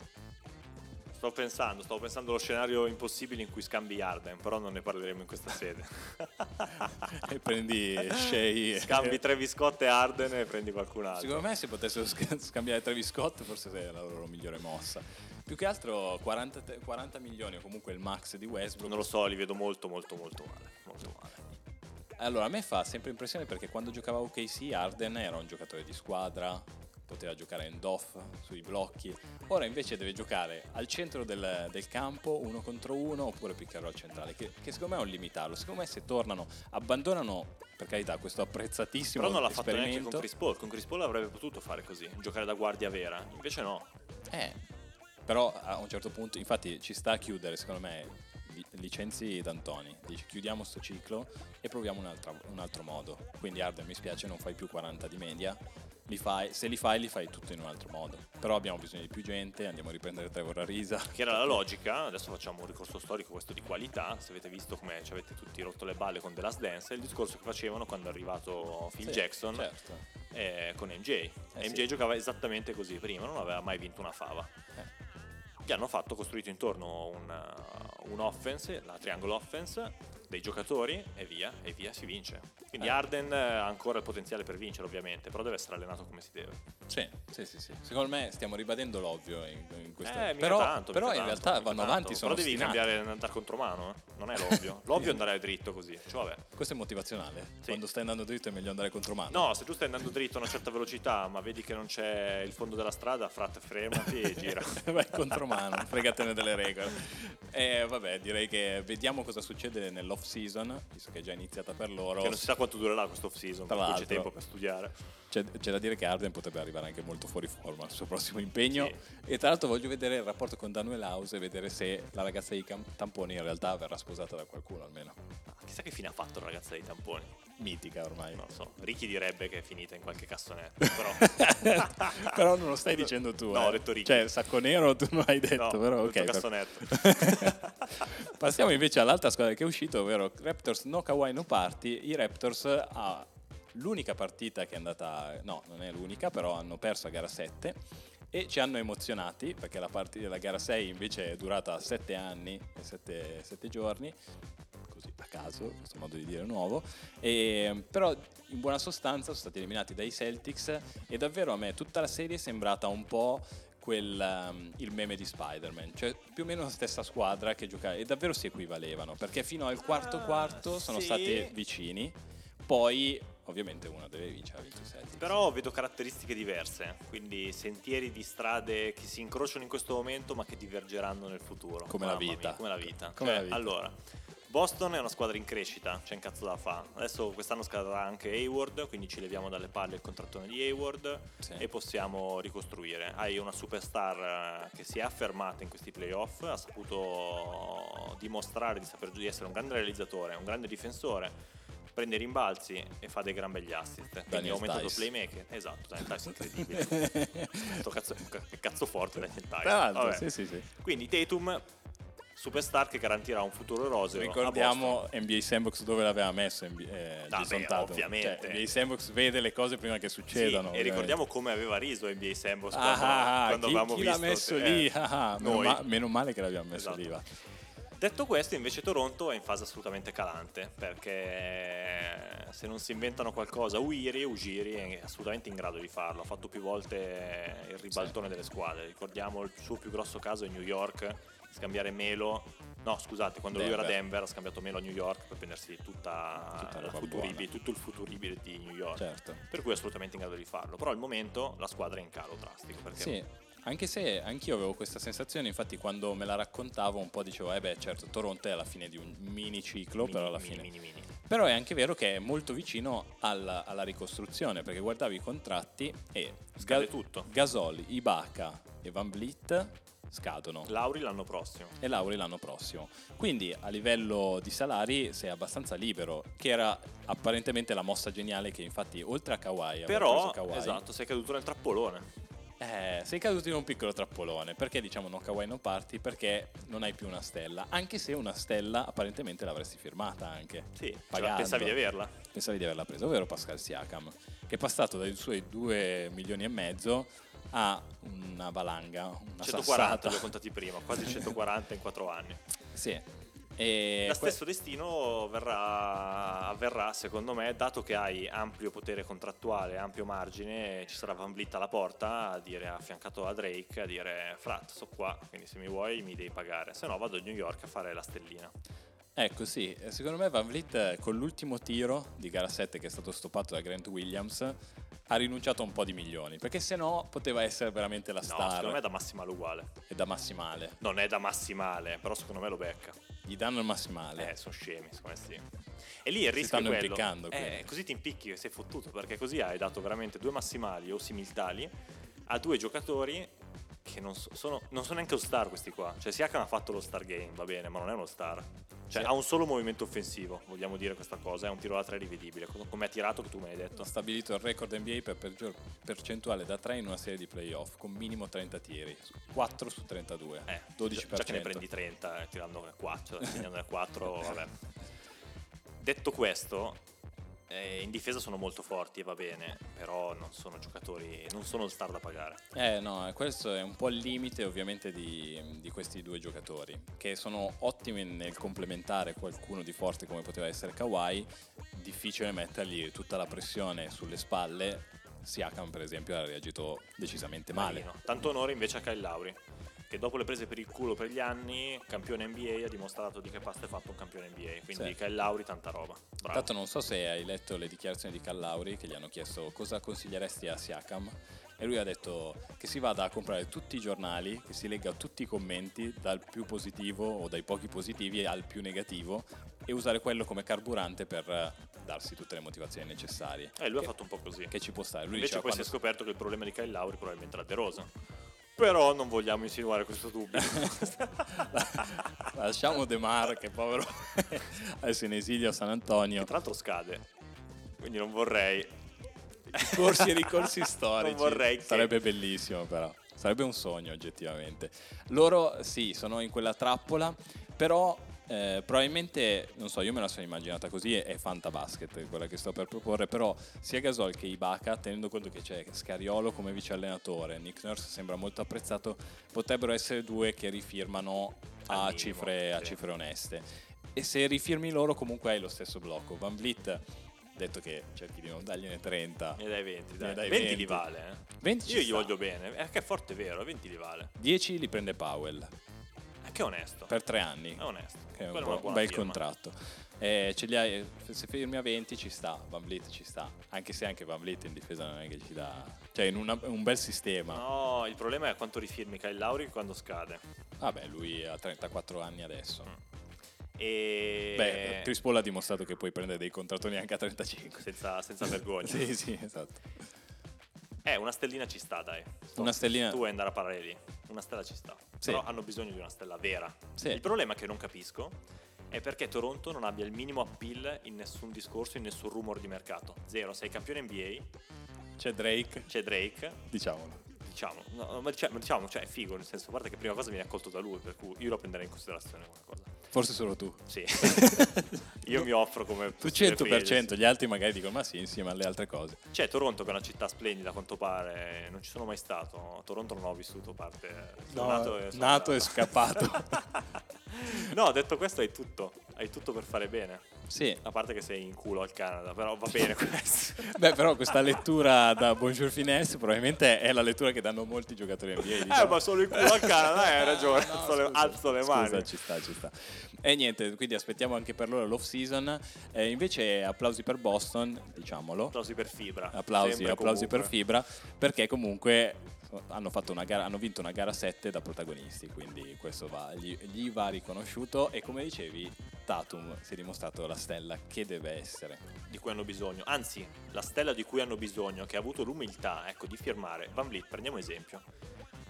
S2: Sto pensando, stavo pensando allo scenario impossibile in cui scambi Arden, però non ne parleremo in questa sede.
S1: E prendi Shea.
S2: scambi Travis Scott e Arden e prendi qualcun altro.
S1: Secondo me se potessero sc- scambiare Travis Scott forse è la loro migliore mossa. Più che altro 40, te- 40 milioni o comunque il max di Westbrook.
S2: Non lo so, li vedo molto molto molto male. Molto male.
S1: Allora, a me fa sempre impressione perché quando giocava OKC Arden era un giocatore di squadra, poteva giocare in off sui blocchi. Ora invece deve giocare al centro del, del campo, uno contro uno, oppure pick and roll centrale, che, che secondo me è un limitarlo. Secondo me se tornano, abbandonano, per carità, questo apprezzatissimo
S2: Però non l'ha fatto neanche con Chris Paul. Con Chris Paul avrebbe potuto fare così, giocare da guardia vera. Invece no.
S1: Eh, però a un certo punto, infatti ci sta a chiudere, secondo me, li- licenzi D'Antoni, dici chiudiamo sto ciclo e proviamo un'altra- un altro modo. Quindi Arden mi spiace, non fai più 40 di media, li fai, se li fai li fai tutto in un altro modo. Però abbiamo bisogno di più gente, andiamo a riprendere Trevor Arisa.
S2: Che era la logica, adesso facciamo un ricorso storico questo di qualità, se avete visto come ci avete tutti rotto le balle con The Last Dance, è il discorso che facevano quando è arrivato Phil
S1: Sì,
S2: Jackson
S1: Certo.
S2: eh, con MJ.
S1: Eh,
S2: MJ
S1: sì.
S2: giocava esattamente così prima, non aveva mai vinto una fava.
S1: Eh.
S2: Hanno fatto costruito intorno un, uh, un offense, la triangle offense, dei giocatori e via, e via si vince. Quindi
S1: Eh.
S2: Arden eh, ha ancora il potenziale per vincere ovviamente, però deve essere allenato come si deve.
S1: Sì, sì, sì, sì. Secondo me stiamo ribadendo l'ovvio in, in questo
S2: Eh,
S1: però,
S2: tanto,
S1: però in
S2: tanto,
S1: realtà vanno
S2: tanto.
S1: avanti, sono
S2: Però devi
S1: ostinati.
S2: cambiare andare contromano, eh? non è l'ovvio. L'ovvio è andare dritto così. Cioè, vabbè.
S1: Questo è motivazionale.
S2: Sì.
S1: Quando stai andando dritto è meglio andare contro mano.
S2: No, se tu stai andando dritto a una certa velocità, ma vedi che non c'è il fondo della strada, frat, fermati e gira.
S1: Vai contro mano, fregatene delle regole. E vabbè, direi che vediamo cosa succede nell'off season, visto che è già iniziata per loro.
S2: che non si sa quanto durerà questo off season, cui c'è
S1: l'altro.
S2: tempo per studiare.
S1: C'è, c'è da dire che Arden potrebbe arrivare anche molto fuori forma al suo prossimo impegno.
S2: Sì.
S1: E tra l'altro voglio vedere il rapporto con Daniel House e vedere se la ragazza di Tamponi in realtà verrà sposata da qualcuno almeno.
S2: Ah, chissà che fine ha fatto la ragazza dei tamponi.
S1: Mitica ormai.
S2: Non lo so. Ricky direbbe che è finita in qualche cassonetto, però.
S1: però non lo stai dicendo tu.
S2: No,
S1: eh.
S2: ho detto Ricky.
S1: Cioè, sacco nero tu non hai detto,
S2: no,
S1: però ok.
S2: cassonetto.
S1: Passiamo invece all'altra squadra che è uscita, ovvero Raptors no Kawhi no party. I Raptors ha l'unica partita che è andata, no, non è l'unica, però hanno perso a gara 7 e ci hanno emozionati perché la partita della gara 6 invece è durata 7 anni e 7, giorni. Caso, questo modo di dire nuovo. E, però in buona sostanza sono stati eliminati dai Celtics e davvero a me tutta la serie è sembrata un po' quel, um, il meme di Spider-Man, cioè più o meno la stessa squadra che giocava e davvero si equivalevano perché fino al quarto
S2: Ah,
S1: quarto sono
S2: sì.
S1: stati vicini, poi ovviamente una deve vincere.
S2: Però vedo caratteristiche diverse, quindi sentieri di strade che si incrociano in questo momento ma che divergeranno nel futuro.
S1: Come la vita.
S2: mia, come la vita.
S1: Come
S2: Cioè,
S1: la vita.
S2: Allora, Boston è una squadra in crescita, c'è un cazzo da fa. Adesso quest'anno scadrà anche Hayward, quindi ci leviamo dalle palle il contrattone di Hayward
S1: Sì.
S2: e possiamo ricostruire. Hai una superstar eh, che si è affermata in questi playoff, ha saputo dimostrare di, saper, di essere un grande realizzatore, un grande difensore. prende rimbalzi e fa dei gran begli assist. Quindi ha aumentato
S1: Tice.
S2: playmaker. Esatto, Daniel Tice incredibile. Cazzo, cazzo forte Daniel Tice.
S1: Sì, sì, sì.
S2: Quindi Tatum, superstar che garantirà un futuro roseo.
S1: Ricordiamo NBA Sandbox dove l'aveva messo eh,
S2: Ah, beh,
S1: Tatum.
S2: ovviamente.
S1: Cioè, NBA Sandbox vede le cose prima che
S2: Boston. Sì,
S1: succedano.
S2: e
S1: ovviamente.
S2: ricordiamo come aveva riso NBA Sandbox
S1: Ah,
S2: quando,
S1: ah, ah,
S2: quando
S1: chi,
S2: avevamo
S1: chi
S2: visto.
S1: l'ha messo
S2: eh,
S1: lì? Ah, ah, meno, ma- meno male che l'abbiamo messo
S2: Esatto.
S1: lì. va.
S2: Detto questo, invece Toronto è in fase assolutamente calante, perché se non si inventano qualcosa, Uiri, Ujiri è assolutamente in grado di farlo. Ha fatto più volte il ribaltone delle squadre. Ricordiamo il suo più grosso caso in New York, scambiare Melo. No, scusate, quando lui
S1: Denver.
S2: era a Denver ha scambiato Melo a New York per prendersi tutta,
S1: Tutta
S2: futuribile- tutto il futuribile di New York.
S1: Certo.
S2: Per cui è assolutamente in grado di farlo. Però al momento la squadra è in calo drastico. Perché
S1: Sì, anche se anch'io avevo questa sensazione, infatti quando me la raccontavo un po' dicevo, eh beh certo, Toronto è alla fine di un mini ciclo,
S2: mini,
S1: però alla
S2: mini,
S1: fine...
S2: mini, mini.
S1: Però è anche vero che è molto vicino alla, alla ricostruzione, perché guardavi i contratti e
S2: Scade tutto.
S1: Gasol, Ibaka e Van Vliet scadono
S2: Lauri l'anno prossimo.
S1: e Lauri l'anno prossimo. Quindi a livello di salari sei abbastanza libero, che era apparentemente la mossa geniale che infatti oltre a Kawhi
S2: Però,
S1: Kawhi,
S2: esatto, sei caduto nel trappolone.
S1: eh, sei caduto in un piccolo trappolone. Perché diciamo no Kawhi non parti? Perché non hai più una stella. Anche se una stella apparentemente l'avresti firmata anche.
S2: Sì,
S1: Pagando.
S2: pensavi di averla?
S1: Pensavi di averla presa, ovvero Pascal Siakam, che è passato dai suoi 2 milioni e mezzo a una valanga, una
S2: 140
S1: sassata.
S2: li ho contati prima, quasi 140 in 4 anni.
S1: Sì. E
S2: Lo
S1: que-
S2: stesso destino verrà, avverrà, secondo me, dato che hai ampio potere contrattuale, ampio margine, ci sarà Van Vliet alla porta a dire, affiancato a Drake, a dire, frat, sto qua, quindi se mi vuoi mi devi pagare, se no vado a New York a fare la stellina.
S1: Ecco sì, secondo me Van Vliet eh, con l'ultimo tiro di gara 7 che è stato stoppato da Grant Williams ha rinunciato a un po' di milioni, perché se no poteva essere veramente la
S2: No,
S1: star
S2: secondo me è da massimale uguale.
S1: e da massimale.
S2: Non è da massimale, però secondo me lo becca.
S1: Gli danno il massimale.
S2: Eh, sono scemi, secondo me sì. E lì il rischio
S1: stanno
S2: è quello.
S1: impiccando,
S2: Eh, così ti impicchi e sei fottuto, perché così hai dato veramente due massimali o similtali a due giocatori che non, so- sono, non sono neanche lo star questi qua. Cioè Siakam ha fatto lo star game, va bene, ma non è uno star. Cioè
S1: Sì.
S2: ha un solo movimento offensivo, vogliamo dire questa cosa, è un tiro da tre rivedibile, co- come ha tirato che tu me l'hai detto.
S1: Ha stabilito il record NBA per peggior percentuale da 3 in una serie di playoff con minimo 30 tiri, 4 su 32,
S2: Eh,
S1: 12%.
S2: già- Già che ne prendi 30 eh, tirando a 4, segnando a 4, vabbè. Detto questo, eh, in difesa sono molto forti e va bene, però non sono giocatori, non sono star da pagare.
S1: Eh no, questo è un po' il limite ovviamente di, di questi due giocatori, che sono ottimi nel complementare qualcuno di forte come poteva essere Kawhi, difficile mettergli tutta la pressione sulle spalle, Siakam per esempio ha reagito decisamente male.
S2: Tanto onore invece a Kyle Lauri, che dopo le prese per il culo per gli anni, campione NBA, ha dimostrato di che pasta è fatto un campione NBA. Quindi
S1: Sì.
S2: Lauri, tanta roba. Bravo.
S1: Tanto non so se hai letto le dichiarazioni di Callauri che gli hanno chiesto cosa consiglieresti a Siakam e lui ha detto che si vada a comprare tutti i giornali, che si legga tutti i commenti dal più positivo o dai pochi positivi al più negativo e usare quello come carburante per eh, darsi tutte le motivazioni necessarie.
S2: Eh, lui
S1: che,
S2: ha fatto un po' così.
S1: che ci può stare. Lui
S2: Invece poi si è
S1: quando-
S2: scoperto che il problema di Kyle Lauri probabilmente era De Rosa. Però non vogliamo insinuare questo dubbio.
S1: Lasciamo De Mar che povero adesso in esilio a San Antonio.
S2: Tra l'altro scade. Quindi non vorrei.
S1: corsi e ricorsi storici.
S2: Non vorrei che-
S1: Sarebbe bellissimo, però. Sarebbe un sogno, oggettivamente. Loro, sì, sono in quella trappola, però eh, probabilmente, non so, io me la sono immaginata così, è fantabasket quella che sto per proporre, però sia Gasol che Ibaka, tenendo conto che c'è Scariolo come vice allenatore, Nick Nurse sembra molto apprezzato, potrebbero essere due che rifirmano a,
S2: minimo,
S1: cifre, a
S2: sì.
S1: cifre oneste. E se rifirmi loro comunque hai lo stesso blocco. Van Vliet, detto che cerchi di non dargliene 30,
S2: Ne dai 20,
S1: Ne
S2: dai.
S1: dai
S2: 20,
S1: 20.
S2: li vale. Eh.
S1: 20 ci
S2: Io gli
S1: sta.
S2: voglio bene. È che è forte vero, 20 li vale.
S1: 10 li prende Powell
S2: È che è onesto.
S1: per 3 anni,
S2: È onesto.
S1: che è un,
S2: una buona
S1: bel
S2: firma.
S1: contratto. Eh, ce li hai- se firmi a 20 ci sta, Van Vliet ci sta, anche se anche Van Vliet in difesa non è che ci dà... Cioè in una- un bel sistema.
S2: No, il problema è quanto rifirmi Kyle Lauri quando scade.
S1: Vabbè, lui ha 34 anni adesso.
S2: Mm. E...
S1: Beh, Chris Paul ha dimostrato che puoi prendere dei contrattoni anche a 35.
S2: senza, senza vergogna.
S1: sì, sì, esatto.
S2: Eh, una stellina ci sta, dai. Sto-
S1: Una stellina-
S2: Tu vuoi andare a parare lì. Una stella ci sta.
S1: Sì.
S2: Però hanno bisogno di una stella vera.
S1: Sì.
S2: Il problema che non capisco è perché Toronto non abbia il minimo appeal in nessun discorso, in nessun rumor di mercato. Zero, sei campione NBA,
S1: C'è Drake,
S2: c'è Drake,
S1: diciamolo.
S2: Diciamo, no, ma diciamo, diciamo, cioè è figo, nel senso, guarda che prima cosa viene accolto da lui, per cui io lo prenderei in considerazione come cosa.
S1: Forse solo tu.
S2: Sì, io mi offro come
S1: Tu
S2: possibile
S1: 100%, gli altri magari dicono ma sì, insieme alle altre cose.
S2: C'è Toronto che è una città splendida a quanto pare, non ci sono mai stato, a Toronto non ho vissuto parte... sono nato e sono
S1: nato e scappato.
S2: no, detto questo hai tutto, hai tutto per fare bene,
S1: sì,
S2: a parte che sei in culo al Canada, però va bene questo.
S1: beh però questa lettura da Bonjour Finesse probabilmente è la lettura che danno molti giocatori NBA.
S2: Eh,
S1: diciamo.
S2: ma solo il culo al Canada, eh, hai ragione,
S1: No,
S2: alzo, le,
S1: scusa,
S2: alzo le mani.
S1: Scusa, ci sta, ci sta. E niente, quindi aspettiamo anche per loro l'off season. Eh, invece applausi per Boston, diciamolo.
S2: Applausi per fibra.
S1: Applausi, applausi per. Fibra, perché comunque hanno, gara, hanno vinto una gara 7 da protagonisti, quindi questo va, gli, gli va riconosciuto e come dicevi Tatum si è dimostrato la stella che deve essere.
S2: Di cui hanno bisogno, anzi, la stella di cui hanno bisogno, che ha avuto l'umiltà ecco, di firmare Van Vliet, prendiamo esempio.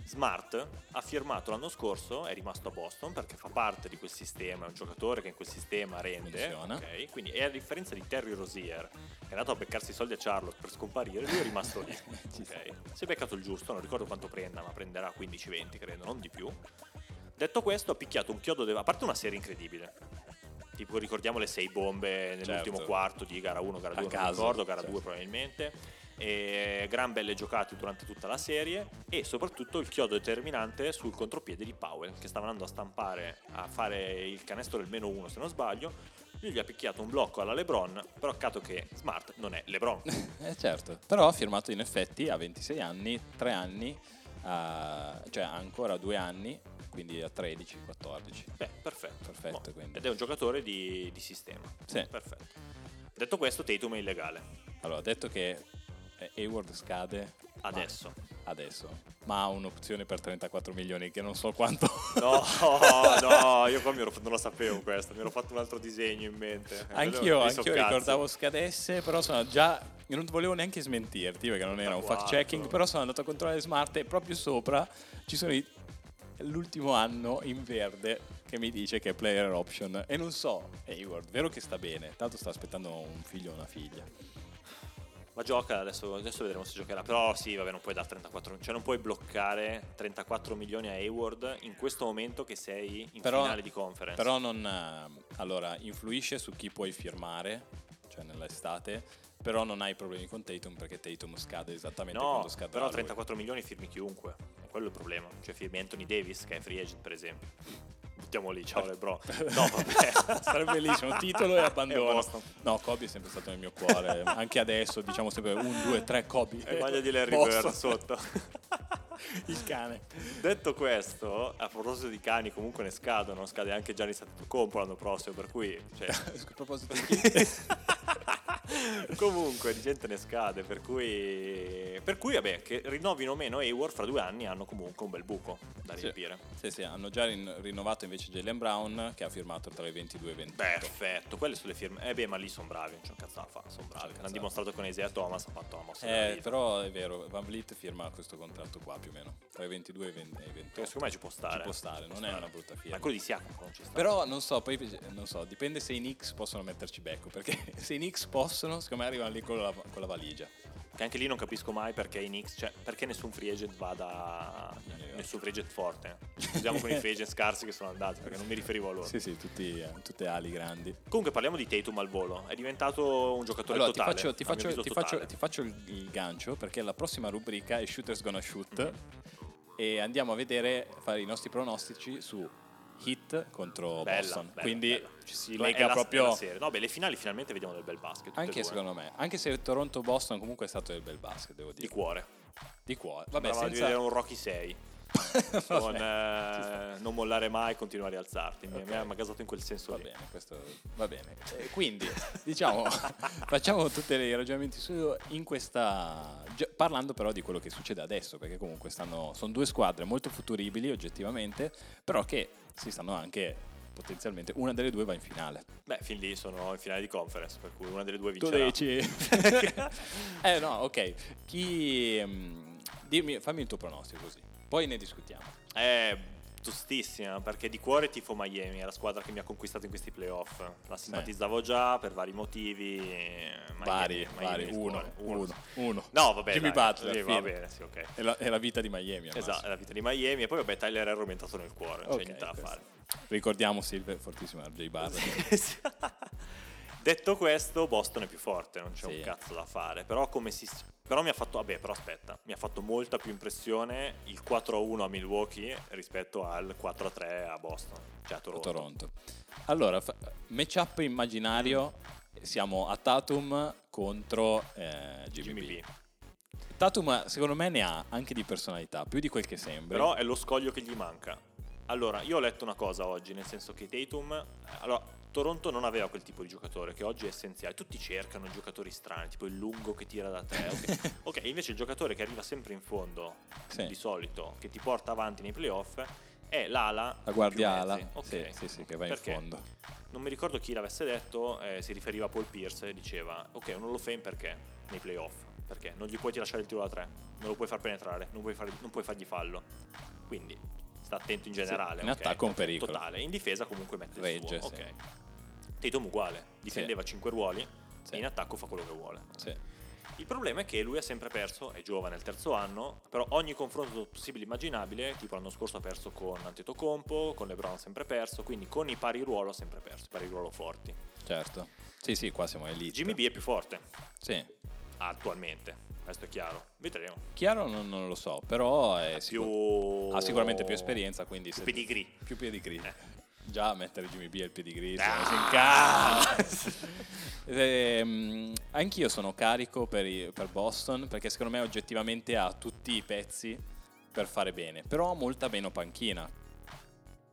S2: Smart ha firmato l'anno scorso, è rimasto a Boston perché fa parte di quel sistema, è un giocatore che in quel sistema rende.
S1: Funziona.
S2: ok? Quindi, e a differenza di Terry Rozier, che è andato a beccarsi i soldi a Charlotte per scomparire, lui è rimasto lì.
S1: Ci sta.
S2: ok? Si è beccato il giusto, non ricordo quanto prenda, ma prenderà 15-20, credo, non di più. Detto questo, ha picchiato un chiodo, de- a parte una serie incredibile. Tipo, ricordiamo le sei bombe nell'ultimo
S1: Certo.
S2: quarto di gara 1, gara
S1: A
S2: 2, non ricordo, gara
S1: certo.
S2: 2 probabilmente. E gran belle giocate durante tutta la serie e soprattutto il chiodo determinante sul contropiede di Powell che stava andando a stampare a fare il canestro del meno 1 se non sbaglio. Lui gli ha picchiato un blocco alla LeBron però cato che Smart non è LeBron.
S1: Eh certo, però ha firmato in effetti a 26 anni, 3 anni, a- cioè ancora 2 anni, quindi a 13, 14.
S2: beh perfetto.
S1: Perfetto, quindi.
S2: ed è un giocatore di, di sistema.
S1: Sì.
S2: perfetto. Detto questo Tatum è illegale.
S1: Allora, detto che Hayward scade ma-
S2: adesso
S1: adesso, ma ha un'opzione per 34 milioni che non so quanto.
S2: No, no, io qua mi ero, non lo sapevo questo, mi ero fatto un altro disegno in mente.
S1: Anch'io,
S2: Mi
S1: anch'io
S2: cazzo.
S1: ricordavo scadesse, però sono già. Io non volevo neanche smentirti perché non era un fact checking, però sono andato a controllare Smart e proprio sopra ci sono i- l'ultimo anno in verde che mi dice che è player option e non so, Hayward, vero che sta bene, tanto sta aspettando un figlio o una figlia.
S2: Ma gioca, adesso, adesso vedremo se giocherà. Però sì, vabbè, non puoi dare 34, cioè non puoi bloccare 34 milioni a Hayward in questo momento che sei in
S1: Però-
S2: finale di conference.
S1: Però non eh, allora influisce su chi puoi firmare, cioè nell'estate, però non hai problemi con Tatum perché Tatum scade esattamente
S2: no,
S1: quando scade.
S2: però 34 milioni firmi chiunque. È quello il problema. Cioè firmi Anthony Davis che è free agent, per esempio. Buttiamo lì, ciao LeBron. No, vabbè.
S1: Sarebbe bellissimo, titolo e abbandono. No, Kobe è sempre stato nel mio cuore, anche adesso diciamo sempre un, due, tre Kobe.
S2: E maglia di Larry. Bird sotto.
S1: Il cane.
S2: Detto questo, a proposito di cani, comunque ne scadono, scade anche Gianni Antetokounmpo l'anno prossimo, per cui... Cioè,
S1: A proposito di?
S2: Comunque di gente ne scade, per cui... Per cui, vabbè, che rinnovino o meno Hayward fra due anni hanno comunque un bel buco da
S1: Sì.
S2: riempire.
S1: Sì, sì, hanno già rin- rinnovato invece Jalen Brown che ha firmato tra i 22 e i 28.
S2: Perfetto, quelle sulle firme. Eh beh, ma lì sono bravi, non c'è un cazzo da fare, sono bravi. Hanno dimostrato con Isaiah Thomas, ha fatto la mossa
S1: Eh, però è vero, Van Vliet firma questo contratto qua più o meno, tra i 22 e i 20 e i 28.
S2: Che secondo me ci può stare.
S1: Ci può stare, non è una brutta firma.
S2: Ma quello di Siakam non ci sta.
S1: Però non so, poi non so, dipende se i Knicks possono metterci becco, perché se i Knicks possono, secondo me arrivano lì con la, con la valigia.
S2: Che anche lì non capisco mai perché i Knicks, cioè perché nessun free agent vada. Nessun free agent forte. Usiamo con i free agent scarsi che sono andati, perché non mi riferivo a loro.
S1: Sì, sì, tutti, eh, tutte ali grandi.
S2: Comunque parliamo di Tatum al volo. È diventato un giocatore
S1: Allora, ti
S2: totale.
S1: faccio, ti
S2: a mio
S1: faccio- ti
S2: totale.
S1: faccio- ti faccio il, il gancio, perché la prossima rubrica è Shooters Gonna Shoot, e andiamo a vedere, fare i nostri pronostici su Hit contro
S2: Bella,
S1: Boston.
S2: bella,
S1: Quindi
S2: bella.
S1: ci si lega
S2: la-
S1: proprio...
S2: No, beh, le finali finalmente vediamo del bel basket.
S1: Anche secondo me, anche se Toronto-Boston comunque è stato del bel basket, devo
S2: Di
S1: dire.
S2: cuore.
S1: Di cuore. Vabbè,
S2: di
S1: senza...
S2: vedere un Rocky 6. Con eh, non mollare mai, continuare a rialzarti. Mi,
S1: Ok.
S2: mi ha magasato in quel senso
S1: Va
S2: lì.
S1: bene, questo va bene. Eh, quindi, diciamo, facciamo tutti i ragionamenti su in questa parlando però di quello che succede adesso, perché comunque stanno sono due squadre molto futuribili oggettivamente, però che si stanno anche potenzialmente una delle due va in finale.
S2: Beh, fin lì sono in finale di conference, per cui una delle due
S1: Tu
S2: vincerà.
S1: dici Eh no, ok. Chi mm, dimmi fammi il tuo pronostico così. Poi ne discutiamo.
S2: Eh, tostissima perché di cuore tifo Miami, è la squadra che mi ha conquistato in questi playoff. La simpatizzavo già per vari motivi. Miami,
S1: vari,
S2: Miami
S1: vari, uno, uno, uno.
S2: No, vabbè.
S1: Jimmy
S2: dai,
S1: Butler,
S2: sì, va bene, sì, ok.
S1: È la, è la vita di Miami.
S2: Esatto, è la vita di Miami e poi vabbè Tyler è entrato nel cuore, non
S1: Ok,
S2: c'è niente da fare.
S1: Ricordiamo Silver, fortissimo RJ Barrett.
S2: Detto questo, Boston è più forte, non c'è
S1: Sì.
S2: un cazzo da fare. Però, come si, però mi ha fatto. Vabbè, però aspetta, mi ha fatto molta più impressione il 4-1 a Milwaukee rispetto al 4-3 a Boston. Cioè a Toronto.
S1: Toronto. Allora, matchup immaginario, siamo a Tatum contro eh, Jimmy,
S2: Jimmy.
S1: B. Tatum secondo me ne ha anche di personalità, più di quel che sembra.
S2: Però è lo scoglio che gli manca. Allora, io ho letto una cosa oggi, nel senso che Tatum. Allora, Toronto non aveva quel tipo di giocatore che oggi è essenziale. Tutti cercano giocatori strani, tipo il lungo che tira da tre. Ok, invece il giocatore che arriva sempre in fondo,
S1: Sì.
S2: di solito, che ti porta avanti nei playoff, è l'ala.
S1: la guardiala,
S2: più mezzi.
S1: sì,
S2: Ok.
S1: sì, sì, che va in
S2: Perché?
S1: fondo.
S2: Non mi ricordo chi l'avesse detto, eh, si riferiva a Paul Pierce e diceva, ok, un Hall of Fame perché? Nei playoff. Perché? Non gli puoi lasciare il tiro da tre, non lo puoi far penetrare, non puoi, far- non puoi fargli fallo. Quindi sta attento in generale.
S1: in
S2: ok?
S1: attacco è un pericolo.
S2: Totale. In difesa comunque mette il
S1: Regge,
S2: suo.
S1: sì.
S2: Ok. Tatum uguale, difendeva 5 ruoli
S1: Sì.
S2: e in attacco fa quello che vuole.
S1: Sì.
S2: Il problema è che lui ha sempre perso, è giovane, è il terzo anno, però ogni confronto possibile e immaginabile, tipo l'anno scorso ha perso con Antetokounmpo, con LeBron ha sempre perso, quindi con i pari ruolo ha sempre perso, i pari ruolo forti.
S1: Certo. Sì, sì, qua siamo elite.
S2: Jimmy B è più forte
S1: Sì.
S2: Attualmente, questo è chiaro. Vedremo.
S1: Chiaro non, non lo so, però
S2: Più...
S1: sicur- ha sicuramente più esperienza, quindi
S2: Più pedigree.
S1: più pedigree.
S2: Eh.
S1: Già mettere Jimmy B il pedigree
S2: Ah!
S1: si. Ehm, anch'io sono carico per, i- per Boston perché secondo me oggettivamente ha tutti i pezzi per fare bene, però ha molta meno panchina.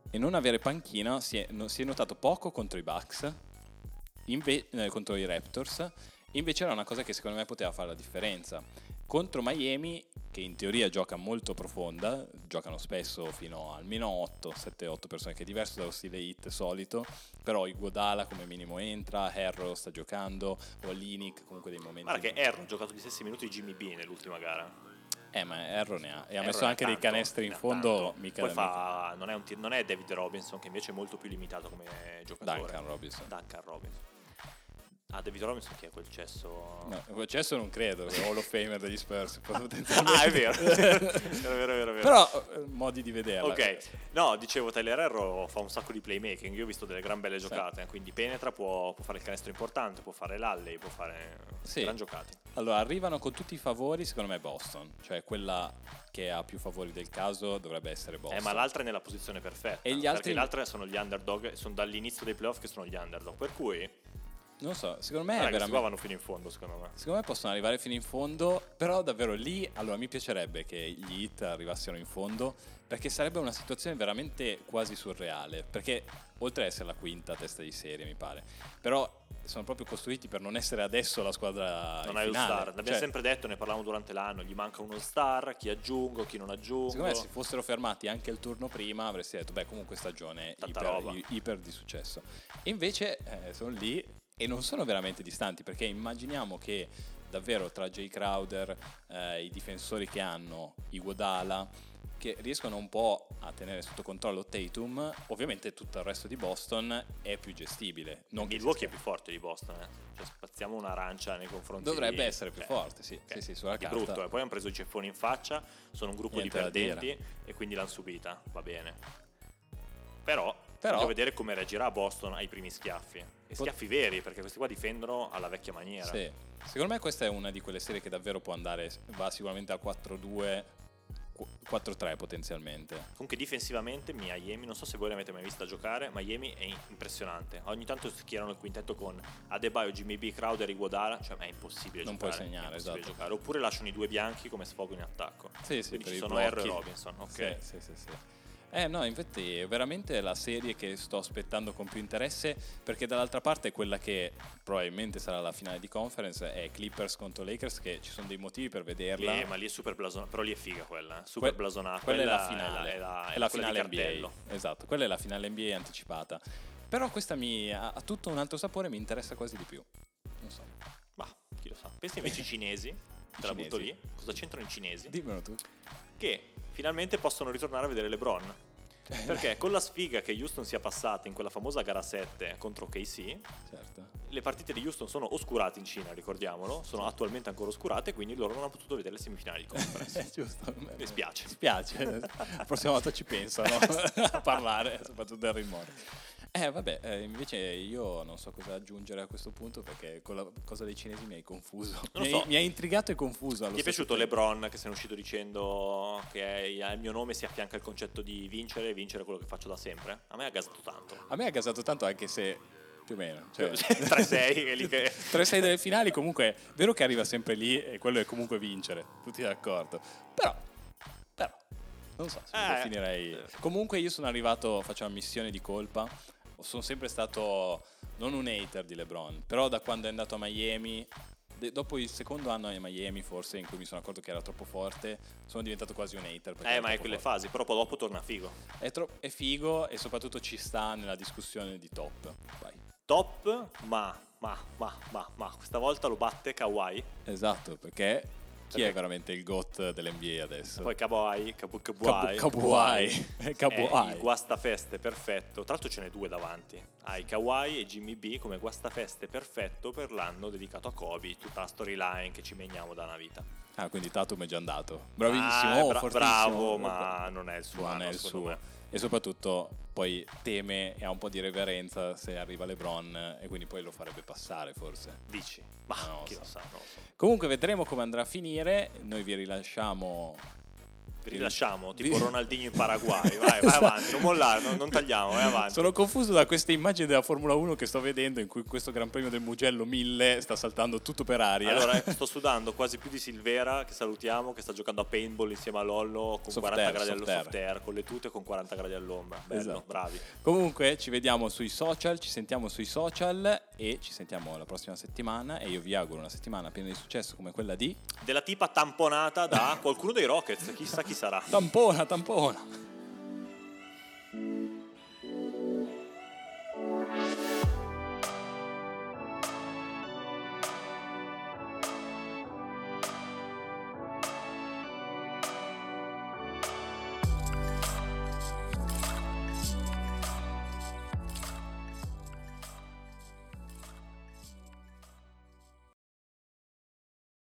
S1: E non avere panchina si è, no- si è notato poco contro i Bucks, inve- eh, contro i Raptors, invece era una cosa che secondo me poteva fare la differenza. Contro Miami, che in teoria gioca molto profonda, giocano spesso fino al meno 8, 7-8 persone, che è diverso dallo stile hit solito, però Iguodala come minimo entra, Harrow sta giocando, o Linick comunque dei momenti...
S2: Guarda che Erro ha giocato gli stessi minuti di Jimmy B nell'ultima gara.
S1: Eh, ma Harrow ne ha, e ha
S2: Erro
S1: messo anche dei
S2: tanto,
S1: canestri in fondo, mica
S2: Poi fa, non, è un tir- non è David Robinson, che invece è molto più limitato come giocatore.
S1: Duncan Robinson.
S2: Duncan Robinson. Ah, David Robinson chi è quel cesso?
S1: No, Cesso non credo, è Hall of Famer degli Spurs.
S2: Ah, è vero. è vero, vero, vero, vero.
S1: Però eh, modi di vederla.
S2: Ok, no, dicevo Tyler Herro fa un sacco di playmaking, io ho visto delle gran belle giocate, quindi penetra, può, può fare il canestro importante, può fare l'alley, può fare
S1: Sì.
S2: gran giocate.
S1: Allora, arrivano con tutti i favori, secondo me Boston, cioè quella che ha più favori del caso dovrebbe essere Boston.
S2: Eh, ma l'altra è nella posizione perfetta,
S1: E gli altri-
S2: perché le altre sono gli underdog, sono dall'inizio dei playoff che sono gli underdog, per cui
S1: Non so, secondo me
S2: qua
S1: veramente...
S2: vanno fino in fondo secondo me.
S1: Secondo me possono arrivare fino in fondo, però davvero lì, allora mi piacerebbe che gli hit arrivassero in fondo, perché sarebbe una situazione veramente quasi surreale, perché oltre ad essere la quinta testa di serie mi pare, però sono proprio costruiti per non essere adesso la squadra
S2: Non hai lo star, l'abbiamo
S1: Cioè,
S2: sempre detto, ne parlavamo durante l'anno, gli manca uno star, chi aggiungo, chi non aggiungo.
S1: Secondo me se fossero fermati anche il turno prima avresti detto, beh comunque stagione iper, iper di successo. E invece eh, sono lì e non sono veramente distanti perché immaginiamo che davvero tra Jay Crowder, eh, i difensori che hanno, Iguodala, che riescono un po' a tenere sotto controllo Tatum, ovviamente tutto il resto di Boston è più gestibile. Non
S2: Milwaukee è più forte di Boston, eh. Cioè, spazziamo un'arancia nei confronti
S1: Dovrebbe
S2: di-
S1: essere più
S2: eh,
S1: forte, sì,
S2: ok.
S1: sì, sì, sulla
S2: di
S1: carta.
S2: brutto, e poi hanno preso i ceffoni in faccia, sono un gruppo
S1: Niente
S2: di perdenti e quindi l'hanno subita, va bene. Però,
S1: Però-
S2: voglio vedere come reagirà Boston ai primi schiaffi. E schiaffi veri, perché questi qua difendono alla vecchia maniera.
S1: Sì. Secondo me questa è una di quelle serie che davvero può andare, va sicuramente a 4-2, qu- 4-3 potenzialmente.
S2: Comunque difensivamente Miami, non so se voi l'avete mai vista giocare, Miami è impressionante. Ogni tanto schierano il quintetto con Adebayo, Jimmy B, Crowder, Iguodala, cioè è impossibile
S1: Non
S2: giocare.
S1: puoi segnare, esatto.
S2: giocare. Oppure lasciano i due bianchi come sfogo in attacco.
S1: Sì, sì,
S2: Quindi
S1: per
S2: ci sono R e. Robinson, ok.
S1: Sì, sì, sì, sì. Eh no, infatti è veramente la serie che sto aspettando con più interesse perché dall'altra parte quella che probabilmente sarà la finale di conference è Clippers contro Lakers che ci sono dei motivi per vederla.
S2: Lì- ma lì è super blasonata, però lì è figa quella, eh. super
S1: Que-
S2: blasonata.
S1: Quella, è la finale,
S2: È la, è la-
S1: la,
S2: è quella
S1: finale. NBA. Esatto, quella è la finale NBA anticipata. Però questa mi ha, ha tutto un altro sapore, mi interessa quasi di più. Non so.
S2: Ma chi lo sa. Pensi invece ai cinesi, te la butto lì, cosa c'entrano i cinesi?
S1: Dimmelo tu.
S2: Che finalmente possono ritornare a vedere LeBron. Perché con la sfiga che Houston sia passata in quella famosa gara 7 contro KC,
S1: Certo.
S2: le partite di Houston sono oscurate in Cina, ricordiamolo, sono attualmente ancora oscurate, quindi loro non hanno potuto vedere le semifinali di conference.
S1: Eh, giusto.
S2: Mi spiace.
S1: Spiace. La prossima volta ci pensano a parlare, soprattutto del rimorchio. Eh, vabbè, eh, invece io non so cosa aggiungere a questo punto perché con la cosa dei cinesi mi hai confuso.
S2: Non
S1: mi,
S2: so.
S1: hai, mi hai intrigato e confuso.
S2: Ti è piaciuto
S1: tempo.
S2: LeBron che se ne è uscito dicendo che al mio nome si affianca il concetto di vincere e vincere quello che faccio da sempre? A me ha gasato tanto.
S1: A me ha gasato tanto anche se più o meno. Cioè,
S2: 3-6 che lì che...
S1: 3-6 delle finali comunque, vero che arriva sempre lì e quello è comunque vincere, tutti d'accordo. Però, però, non so se
S2: Eh.
S1: definirei. Comunque io sono arrivato, faccio una missione di colpa, sono sempre stato non un hater di LeBron, però da quando è andato a Miami, dopo il secondo anno a Miami forse in cui mi sono accorto che era troppo forte, sono diventato quasi un hater.
S2: Eh, ma è quelle
S1: forte.
S2: fasi, però dopo torna figo.
S1: È, tro- è figo e soprattutto ci sta nella discussione di top. Vai.
S2: Top, ma, ma, ma, ma, ma, questa volta lo batte Kawhi.
S1: Esatto, perché chi è veramente il GOAT dell'NBA adesso?
S2: Poi Kawhi, Kawhi,
S1: Kawhi. Kawhi.
S2: il guastafeste perfetto. Tra l'altro ce n'è due davanti. Hai Kawhi e Jimmy B come guastafeste perfetto per l'anno dedicato a Kobe, tutta la storyline che ci meniamo da una vita.
S1: Ah, quindi Tatum è già andato. Bravissimo,
S2: Ah,
S1: oh,
S2: bra- bravo, ma non è il suo
S1: non
S2: anno,
S1: è il suo.
S2: me.
S1: E soprattutto poi teme e ha un po' di reverenza se arriva LeBron e quindi poi lo farebbe passare forse.
S2: Dici? Ma
S1: lo
S2: chi
S1: so.
S2: lo sa, so.
S1: Comunque vedremo come andrà a finire. Noi vi rilasciamo.
S2: Rilasciamo, tipo Ronaldinho in Paraguay. Vai, vai avanti, non mollare, non, non tagliamo, vai avanti.
S1: Sono confuso da queste immagini della Formula 1 che sto vedendo in cui questo Gran Premio del Mugello 1000 sta saltando tutto per aria.
S2: Allora, eh, sto sudando quasi più di Silvera, che salutiamo, che sta giocando a paintball insieme a Lollo con
S1: Soft
S2: 40
S1: air,
S2: gradi
S1: soft
S2: allo
S1: air.
S2: soft air, con le tute con 40 gradi all'ombra. Bello,
S1: Esatto.
S2: bravi.
S1: Comunque ci vediamo sui social, ci sentiamo sui social e ci sentiamo la prossima settimana e io vi auguro una settimana piena di successo come quella di
S2: Della tipa tamponata da qualcuno dei Rockets, chissà chi sarà.
S1: Tampona, tampona.